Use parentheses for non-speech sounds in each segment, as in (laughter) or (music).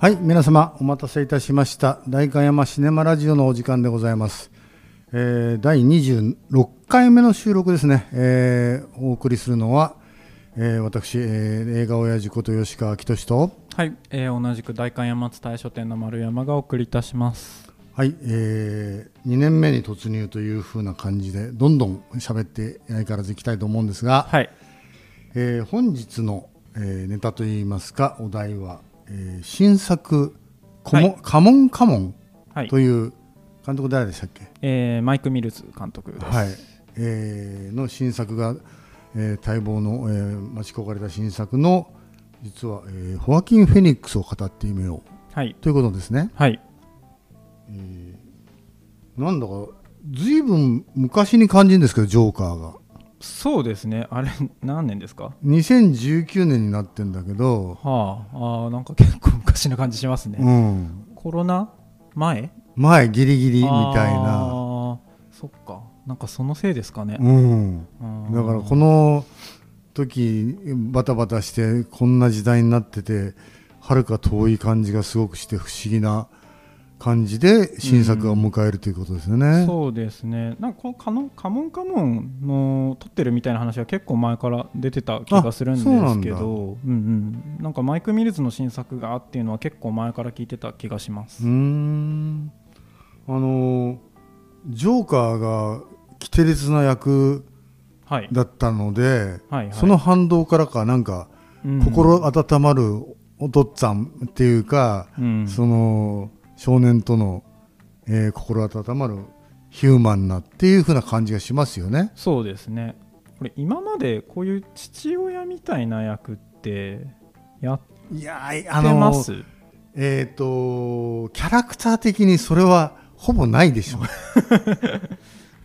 はい皆様お待たせいたしました。代官山シネマラジオのお時間でございます、えー第26回目の収録ですね、えーお送りするのは、えー私、えー映画親父こと吉川きとはい、えー同じく代官山津大書店の丸山がお送りいたします。はい、え2年目に突入という風な感じでどんどん喋って相変わらずいきたいと思うんですが、はい、えー本日の、えーネタといいますかお題は、えー新作コモ、はい。カモンカモンはい。という監督誰でしたっけ、えーマイク・ミルズ監督です。はい。えーの新作が、えー待望の、えー待ち焦がれた新作の実は、えーホアキン・フェニックスを語ってみよう。はい、ということですね。はい、なんだか随分昔に感じるんですけどジョーカーがそうですね、あれ、何年ですか？2019年になってんだけど、はあ、あーなんか結構昔な感じしますね。うん、コロナ？前？前ギリギリみたいあな、ーそっか、なんかそのせいですかね。うん、うん。だからこの時バタバタしてこんな時代になっててはるか遠い感じがすごくして不思議な感じで新作を迎えるということですよね。そうですね、なんかこのカノカモンカモンの撮ってるみたいな話は結構前から出てた気がするんですけど、うんうん、なんかマイク・ミルズの新作がっていうのは結構前から聞いてた気がします。うーん。あのジョーカーが規定列な役はい、だったので、はいはい。その反動からかなんかうん。心温まるお父っつぁんっていうか、うん。その少年との、えー心温まるヒューマンなっていう風な感じがしますよね。そうですね。これ今までこういう父親みたいな役ってやってます？えっ、とキャラクター的にそれはほぼないでしょう。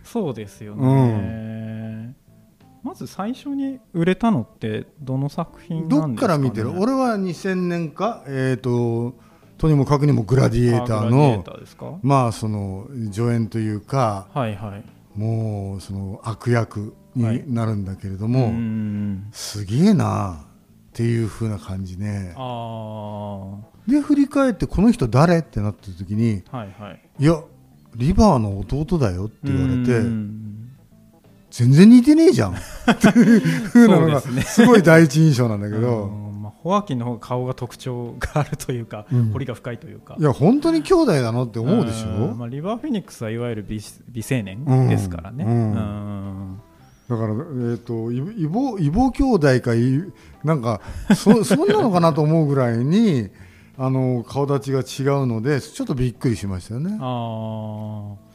(laughs) そうですよね、まず最初に売れたのってどの作品どっなんですか、ね、から見てる？俺は2000年か、えー、ととにもかくにもグラディエーターのまあその助演というかはいはい。もうその悪役はいになるんだけれどうも、んすげえなっていう風な感じねで振り返ってこの人誰？ってなった時にいはい。いやリバーの弟だよって言われてうん全然似てねえじゃん。っていうのがすごい第一印象なんだけうどんまあ、ホアキンの方が顔が特徴があるというか、うん。彫りが深いというか。いや本当に兄弟なのって思うでしょ？んまあ、リバー・フェニックスはいわゆる美美青年ですからね、うん。うん。だから、えー、とい異母異母兄弟かいなんかそそんなのかなと思うぐらいにあの顔立ちが違うのでちょっとびっくりしましたよね。あー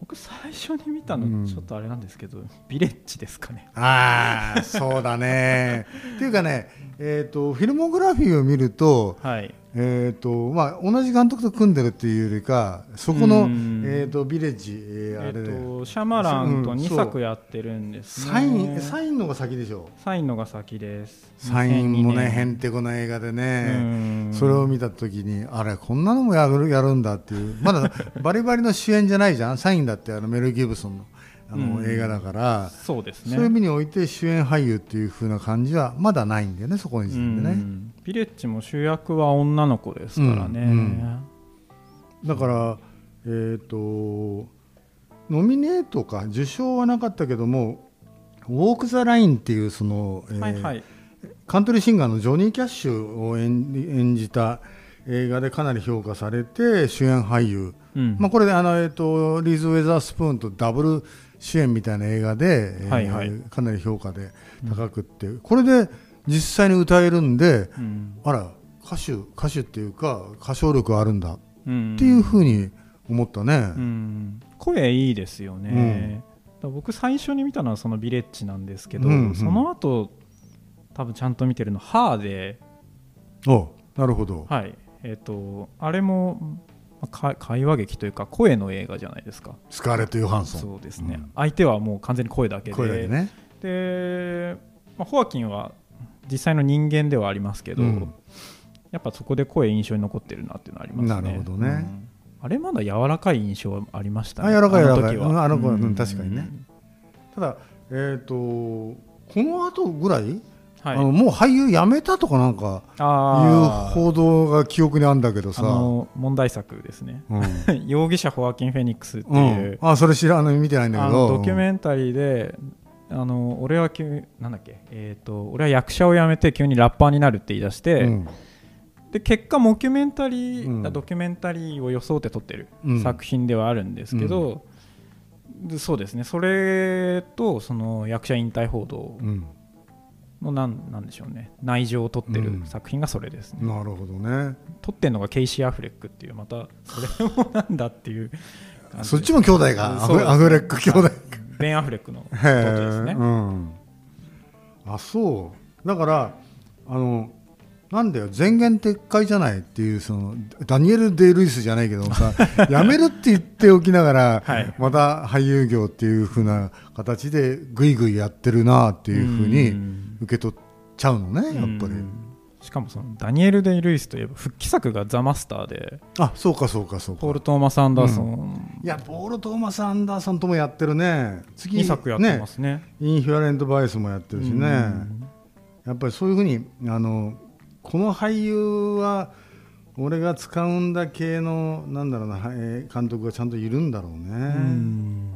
僕最初に見たうん。のちょっとあれなんですけど、ビレッジですかね。ああそうだね。っていうかね、えー、とフィルモグラフィーを見ると, (laughs) はいえーとまあ、同じ監督と組んでるっていうよりかそこの、うん。えー、とビレッジ、えーあれで、とシャマランとうん2作やってるんですね、サインサインのが先でしょ。サインのが先です。サインもね2002へんてこな映画でうね。ん。それを見た時にあれこんなのもやるやるんだっていう。まだ (laughs) バリバリの主演じゃないじゃん。サインだってあのメル・ギブソンのあの、うん。映画だから、そうですね。そういう意味において主演俳優っていう風な感じはまだないんだよねそこにね、うんビレッジも主役は女の子ですからね、うんうん。だからえっ、とノミネートか受賞はなかったけども「ウォーク・ザ・ライン」っていうその、えーはいはい。カントリーシンガーのジョニー・キャッシュを演演じた映画でかなり評価されて主演俳優、うん。まあ、これであの、えー、とリーズ・ウェザースプーンとダブル主演みたいな映画で、えーはいはい。かなり評価で高くって、これで実際に歌えるんでうん。あら歌手歌手っていうか歌唱力あるんだっうん。ていうふうに思ったね。うん。声いいですよね、だから僕最初に見たのはそのビレッジなんですけど、うんうん。その後多分ちゃんと見てるの「ハーで。おなるほど、はい。えっ、とあれも会話劇というか声の映画じゃないですか。スカーレット・ヨハンソン。そうですね、うん。相手はもう完全に声だけで。声だけね。で、まあ、ホアキンは実際の人間ではありますけど、うん。やっぱそこで声印象に残ってるなっていうのはありますね。なるほどね。うん。あれまだ柔らかい印象はありました？ねあ柔らかい柔らあの子は。うん確かにね。ただ、えー、とこの後ぐらいあのもう俳優辞めたとかなんかいう報道が記憶にあるんだけどあさ、の問題作ですね。うん。(laughs) 容疑者ホアキン・フェニックスってういう、ん、あそれ知らない見てないんだあけど。のドキュメンタリーであの俺は急なんだっけ、えー、と俺は役者を辞めて急にラッパーになるって言い出して、うん。で結果モキュメンタリー、うん。ドキュメンタリーを装って撮ってるうん。作品ではあるんですけど、でそうですね。それとその役者引退報道うん。のなんなんでしょうね。内情を撮ってうん。る作品がそれですね、なるほどね。撮ってるのがケイシー・アフレックっていうまたそれもなんだっていうそっちも兄弟が。アフレック兄弟ベン・アフレックのですね。え、うん、あそう。だからあのなんだよ前言撤回じゃないっていうそのダニエル・デイ・ルイスじゃないけど (laughs) さやめるって言っておきながら、はい。また俳優業っていう風な形でぐいぐいやってるなっていう風にうん。受け取っちゃうのねやっぱり。うんしかもそのダニエル・デイ・ルイスといえば復帰作が「ザ・マスター」であそうかそうかそうか。ポール・トーマス・アンダーソン、いやポール・トーマス・アンダーソンともやってるね。次2作やってますね。ね。インフィアレント・バイスもやってるしね、うんやっぱりそういうふうにあのこの俳優は俺が使うんだ系のなんだろうなえー監督がちゃんといるんだろうね、うん。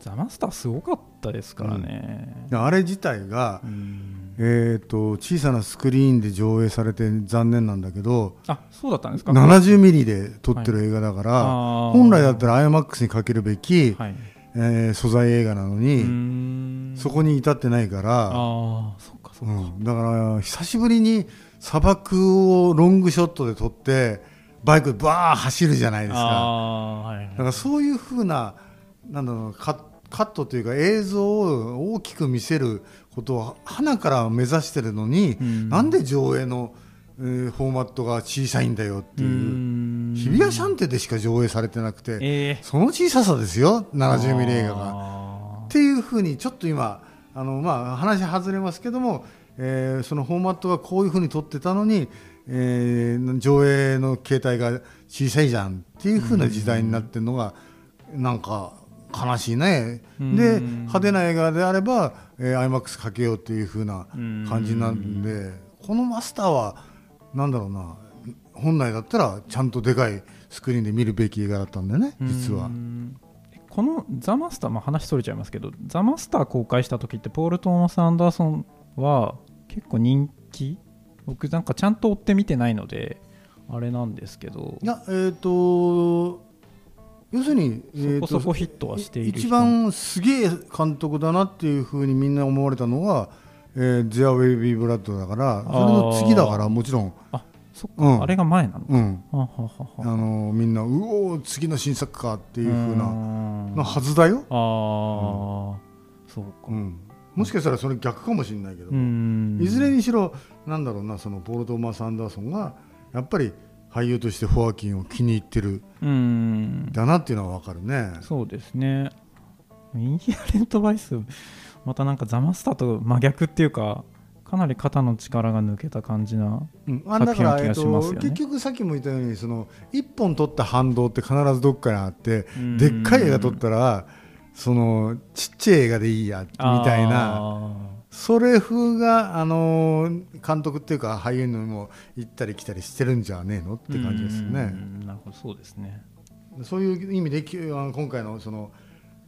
ザ・マスターすごかったですからね、あれ自体が、うんえー、と小さなスクリーンで上映されて残念なんだけどあそうだったんですか？70ミリで撮ってる映画だから、あー。本来だったら IMAX にかけるべき、はい。えー素材映画なのうに、ん。そこに至ってないから、ああそっかそっか、うん、だから久しぶりに砂漠をロングショットで撮ってバイクでバー走るじゃないですか。はいはい。だからそういうふうななんだろうカカットというか映像を大きく見せることを花から目指してるのに、うん。なんで上映の、えーフォーマットが小さいんだよっていううん。日比谷シャンテでしか上映されてなくて、えその小ささですよー、70ミリ映画が。がっていうふうにちょっと今あの、まあ、話外れますけども、えーそのフォーマットがこういうふうに撮ってたのに、えー上映の形態が小さいじゃんっていうふうな時代になってるのが、なんか悲しいね、うん。で派手な映画であれば、えー、IMAX かけようっていうふうな感じなんで、このマスターはなんだろうな。本来だったらちゃんとでかいスクリーンで見るべき映画だったんだよね実は。う。んこの「ザ・マスター」まあ、話それちゃいますけど「ザ・マスター」公開した時ってポール・トーマス・アンダーソンは結構人気？僕なんかちゃんと追って見てないのであれなんですけど。いやえっ、と要するに、えーとそこそこヒットはしている一番すげえ監督だなっていうふうにみんな思われたのは「えー、ゼア・ウェイビー・ブラッド」だからそれの次だからもちろん、あそっか、うん。あれが前なのうん、はははあはのみんな「うおー次の新作か」っていうふうななのはずだよ、ああ、そうか。うん、もしかしたらそれ逆かもしれないけど、うん。いずれにしろなんだろうなそのポール・トーマス・アンダーソンがやっぱり俳優としてホアキンを気に入ってるうん。だなっていうのは分かるね。そうですね。インヒアレントバイスまたなんかザマスターと真逆っていうかかなり肩の力が抜けた感じな作品な気がしますとよね。結局さっきも言ったようにその1本取った反動って必ずどっかにあってうん。でっかい映画撮ったらそのちっちゃい映画でいいやみたいな。あそれ風が、あのー監督っていうか俳優にも行ったり来たりしてるんじゃねえのってー感じですね。うんなるほどそうですねそういう意味できあの今回のその、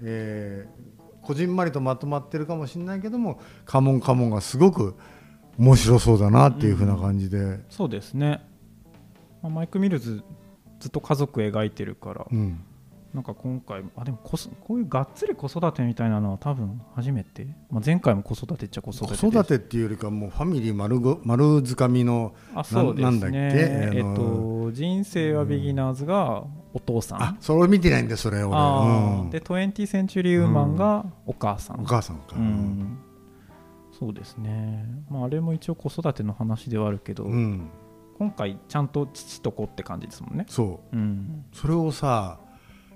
えーこじんまりとまとまってるかもしれないけども「カモンカモン」がすごく面白そうだなっていう風な感じで。そうですね、まあ、マイク・ミルズずっと家族描いてるからうんなんか今回あでもこそこういうがっつり子育てみたいなのは多分初めて、まあ、前回も子育てっちゃ子育て子育てっていうよりかもうファミリー丸ご丸づかみのあそうですね。なんだっけ？えっと人生はビギナーズがお父さん、あそれ見てないんだよそれ俺、あうん。ーで20センチュリーウーマンがお母さん、お母さんか、うん。そうですね、まあ、あれも一応子育ての話ではあるけど、うん。今回ちゃんと父と子って感じですもんね。そう。うん。それをさ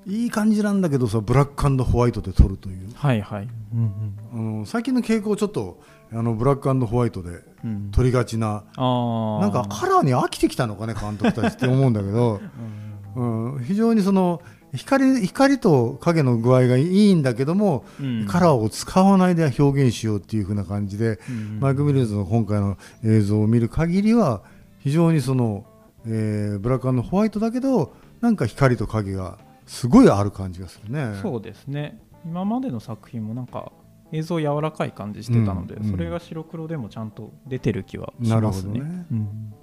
いい感じなんだけどさブラックホワイトで撮るという。はいはい、うんあの最近の傾向ちょっとあのブラックホワイトでうん。うん、撮りがちなああなんかカラーに飽きてきたのかね監督たちって思うんだけど、(laughs) うん、非常にその光光と影の具合がいいんだけども、うん。カラーを使わないで表現しようっていう風な感じで、うん。マイク・ミルズの今回の映像を見る限りは非常にその、えーブラックホワイトだけどなんか光と影がすごいある感じがするね。そうですね。今までの作品もなんか映像柔らかい感じしてたので、うんうん。それが白黒でもちゃんと出てる気はしますね。ね。うん。だ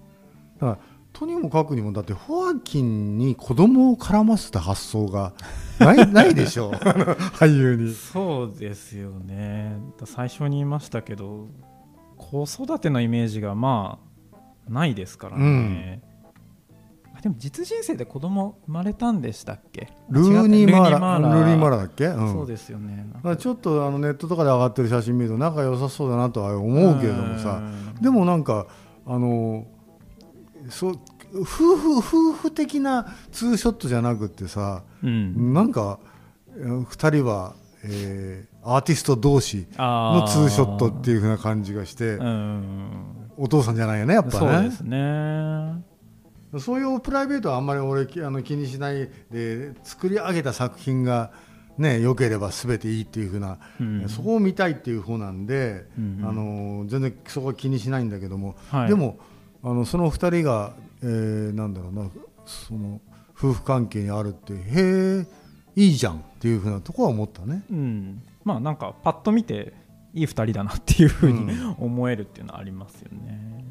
からとにもかくにもだってホアキンに子供を絡ませた発想がない (laughs) ないでしょう。俳優に。そうですよね。だ最初に言いましたけど子育てのイメージがまあないですからね、あでも実人生で子供生まれたんでしたっけ？ルーニー・マーラ。ルーニーマーラだっけ、うん。そうですよね。ちょっとあのネットとかで上がってる写真見ると仲良さそうだなとは思うけれどもさ。うん。でもなんかあのそう夫婦夫婦的なツーショットじゃなくってさうん。なんか2人は、えーアーティスト同士あのツーショットっていう風な感じがしてうん。お父さんじゃないよねやっぱね。そうですねそういうプライベートはあんまり俺きあの気にしないで作り上げた作品がね良ければ全ていいっていう風な、うん。そこを見たいっていう方なんで、うんうん。あの全然そこは気にしないんだけども、はい。でもあのその2人が、えーなんだろうなその夫婦関係にあるってへえいいじゃんっていう風なとこは思ったね。うん。まあなんかパッと見ていい2人だなっていうふうにうん。思えるっていうのはありますよね、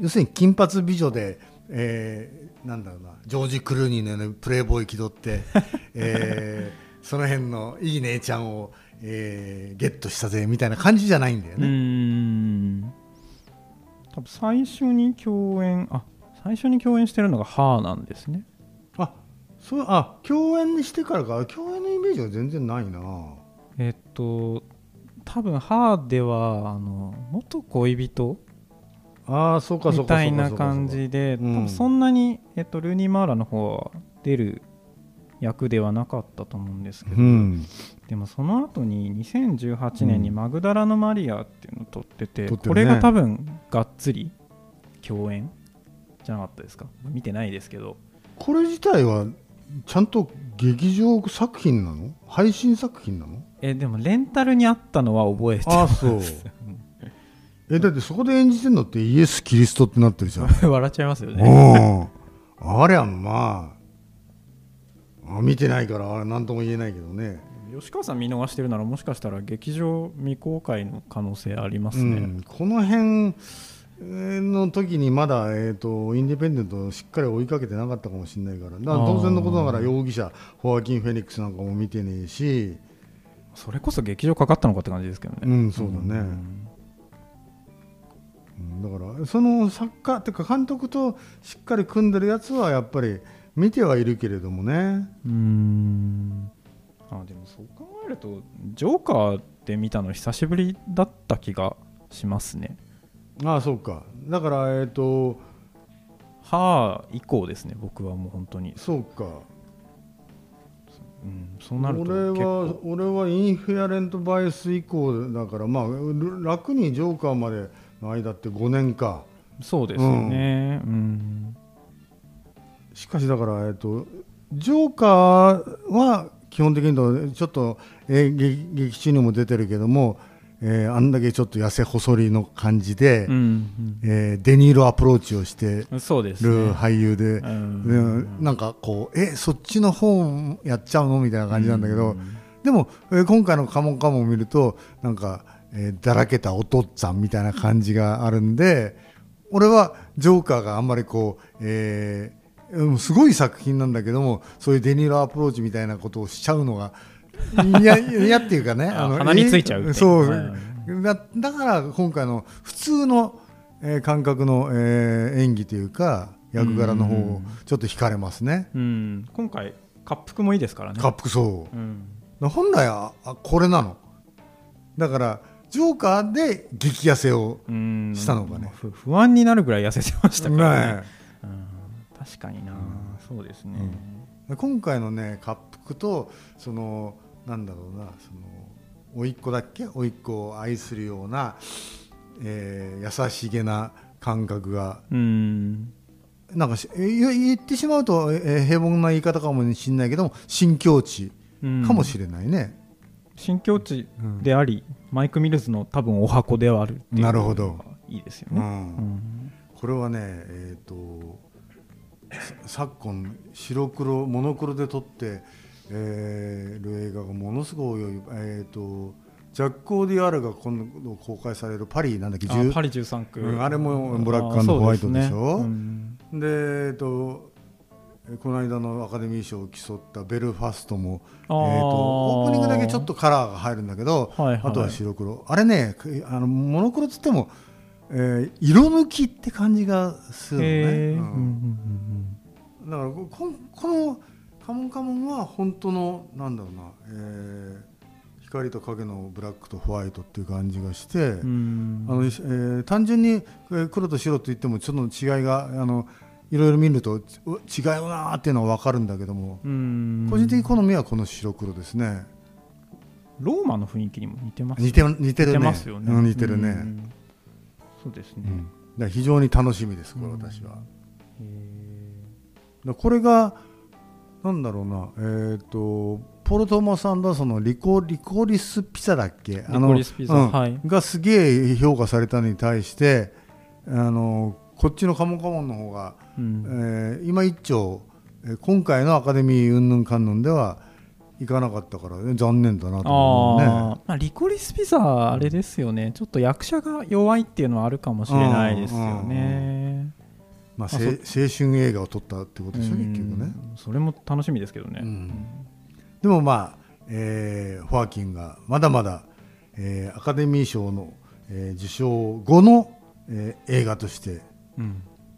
要するに金髪美女で、えーなんだろうなジョージ・クルーニーのようなプレイボーイ気取って、(laughs) えーその辺のいい姉ちゃんを、えーゲットしたぜみたいな感じじゃないんだようね。ん多分最初に共演あ最初に共演してるのが「ハーなんですねあそうあ共演にしてからか共演のイメージが全然ないな。えっと多分「ハーではあの元恋人ああそうかそうみかたいな感じでうん。多分そんなに、えっと、ルーニー・マーラの方は出る役ではなかったと思うんですけど、うん、でもその後に2018年に「マグダラのマリア」っていうのを撮ってて、撮ってるね。これが多分がっつり共演じゃなかったですか？見てないですけど。これ自体はちゃんと劇場作品なの？配信作品なの？えでもレンタルにあったのは覚えてああそう (laughs) えだってそこで演じてんのってイエス・キリストってなってるじゃん。(laughs) 笑っちゃいますよね。うん。あれはまああ見てないからあれ何とも言えないけどね。吉川さん見逃してるならもしかしたら劇場未公開の可能性ありますね、うん、この辺えーの時にまだ、えー、とインディペンデントをしっかり追いかけてなかったかもしれないから。だから当然のことながら容疑者ホアキン・フェニックスなんかも見てねえし。それこそ劇場かかったのかって感じですけどね、うんそうだね、んうんその作家っていうか監督としっかり組んでるやつはやっぱり見てはいるけれどもね。うーん。あでもそう考えるとジョーカーで見たの久しぶりだった気がしますね。ああそうか。だからえっ、とはあ以降ですね僕はもう本当に、そうか。うん、そうなると俺結は構。俺はインフェアレントバイアス以降だからまある楽にジョーカーまでの間って5年か。そうですよね。うん、しかしだからえっとジョーカーは基本的にちょっと、えー劇劇中にも出てるけども、えーあんだけちょっと痩せ細りの感じで、うんえーデニーロアプローチをしてうん、そうでするね俳優で、うん。でなんかこうえそっちの方やっちゃうの？みたいな感じなんだけど、うん。でも、えー今回の「カモンカモン」を見るとなんか、えーだらけたお父っつぁんみたいな感じがあるんで俺はジョーカーがあんまりこう、えーうんすごい作品なんだけどもそういうデニーロアプローチみたいなことをしちゃうのが嫌嫌 (laughs) っていうかねあ鼻についちゃうそう、はいだだから今回の普通の、えー感覚の、えー演技というか役柄の方をちょっと惹かれますね。うん、今回滑腹もいいですからね。カップそう。うん。本来はあこれなの。だからジョーカーで激痩せをうんしたのかね。ふ不安になるぐらい痩せてましたからね。ねうん、確かにな、そうですね、今回のね滑腹とそのなんだろうなその甥っ子だっけ？甥っ子を愛するような、えー優しげな感覚が。うん。なんか言言ってしまうと、えー平凡な言い方かもしれないけども新境地うんかもしれないね、新境地であり、マイク・ミルズの多分お箱ではあるなるほど。いいですよね。うん。うん。これはねえっ、とさ昨今白黒モノクロで撮って、えーる映画がものすごい多い。えっ、とジャック・オーディアルが今度公開されるパリなんだっけ10あパリ13区、うんあれもブラックホワイトでしょ？ね。うん。でえっ、とえこの間のアカデミー賞を競ったベルファストも、えー、とオープニングだけちょっとカラーが入るんだけど、はいはい。あとは白黒。あれねくあのモノクロっつっても、えー色抜きって感じがするのね、ううんんうんだからこここの「カモンカモン」は本当のなんだろうな、えー光と影のブラックとホワイトっていう感じがして、あのえー単純にえー黒と白と言ってもちょっと違いがあのいろいろ見るとう違うなーっていうのは分かるんだけども、うん。個人的好みはこの白黒ですね。ローマの雰囲気にも似てます似て似てるね。似てますよね。うん似てるね、うん。そうですね。うん。非常に楽しみですこれ私は、これがなんだろうな。えっ、とポール・トーマス・アンダーソンのリコリコリスピザだっけ？リコリスピザうん。はい。がすげえ評価されたのに対してあのこっちのカモンカモンの方がーうんえー今一丁、えー今回のアカデミーうんぬんかんぬんではいかなかったから、ね、残念だなと思うね。あーまあ、リコリスピザあれですよねちょっと役者が弱いっていうのはあるかもしれないですよね。まあ、青春映画を撮ったってことでしょ、結局ね。うんそれも楽しみですけどね。うんでもまあ、えーホアキンがまだまだ、えーアカデミー賞の、えー受賞後の、えー映画としてうん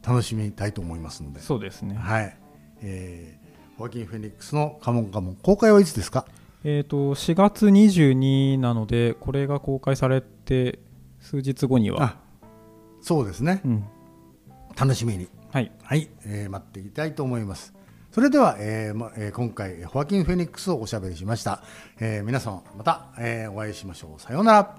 楽しみたいと思いますので、そうですね。はい、えー、ホアキン・フェニックスの「カモンカモン」公開はいつですか？えー、と4月22なのでこれが公開されて数日後には。そうですね、うん、楽しみに。はい、はい、えー、待っていきたいと思います。それでは、えーまえー、今回ホアキン・フェニックスをおしゃべりしました、えー、皆さんまた、えー、お会いしましょう。さようなら。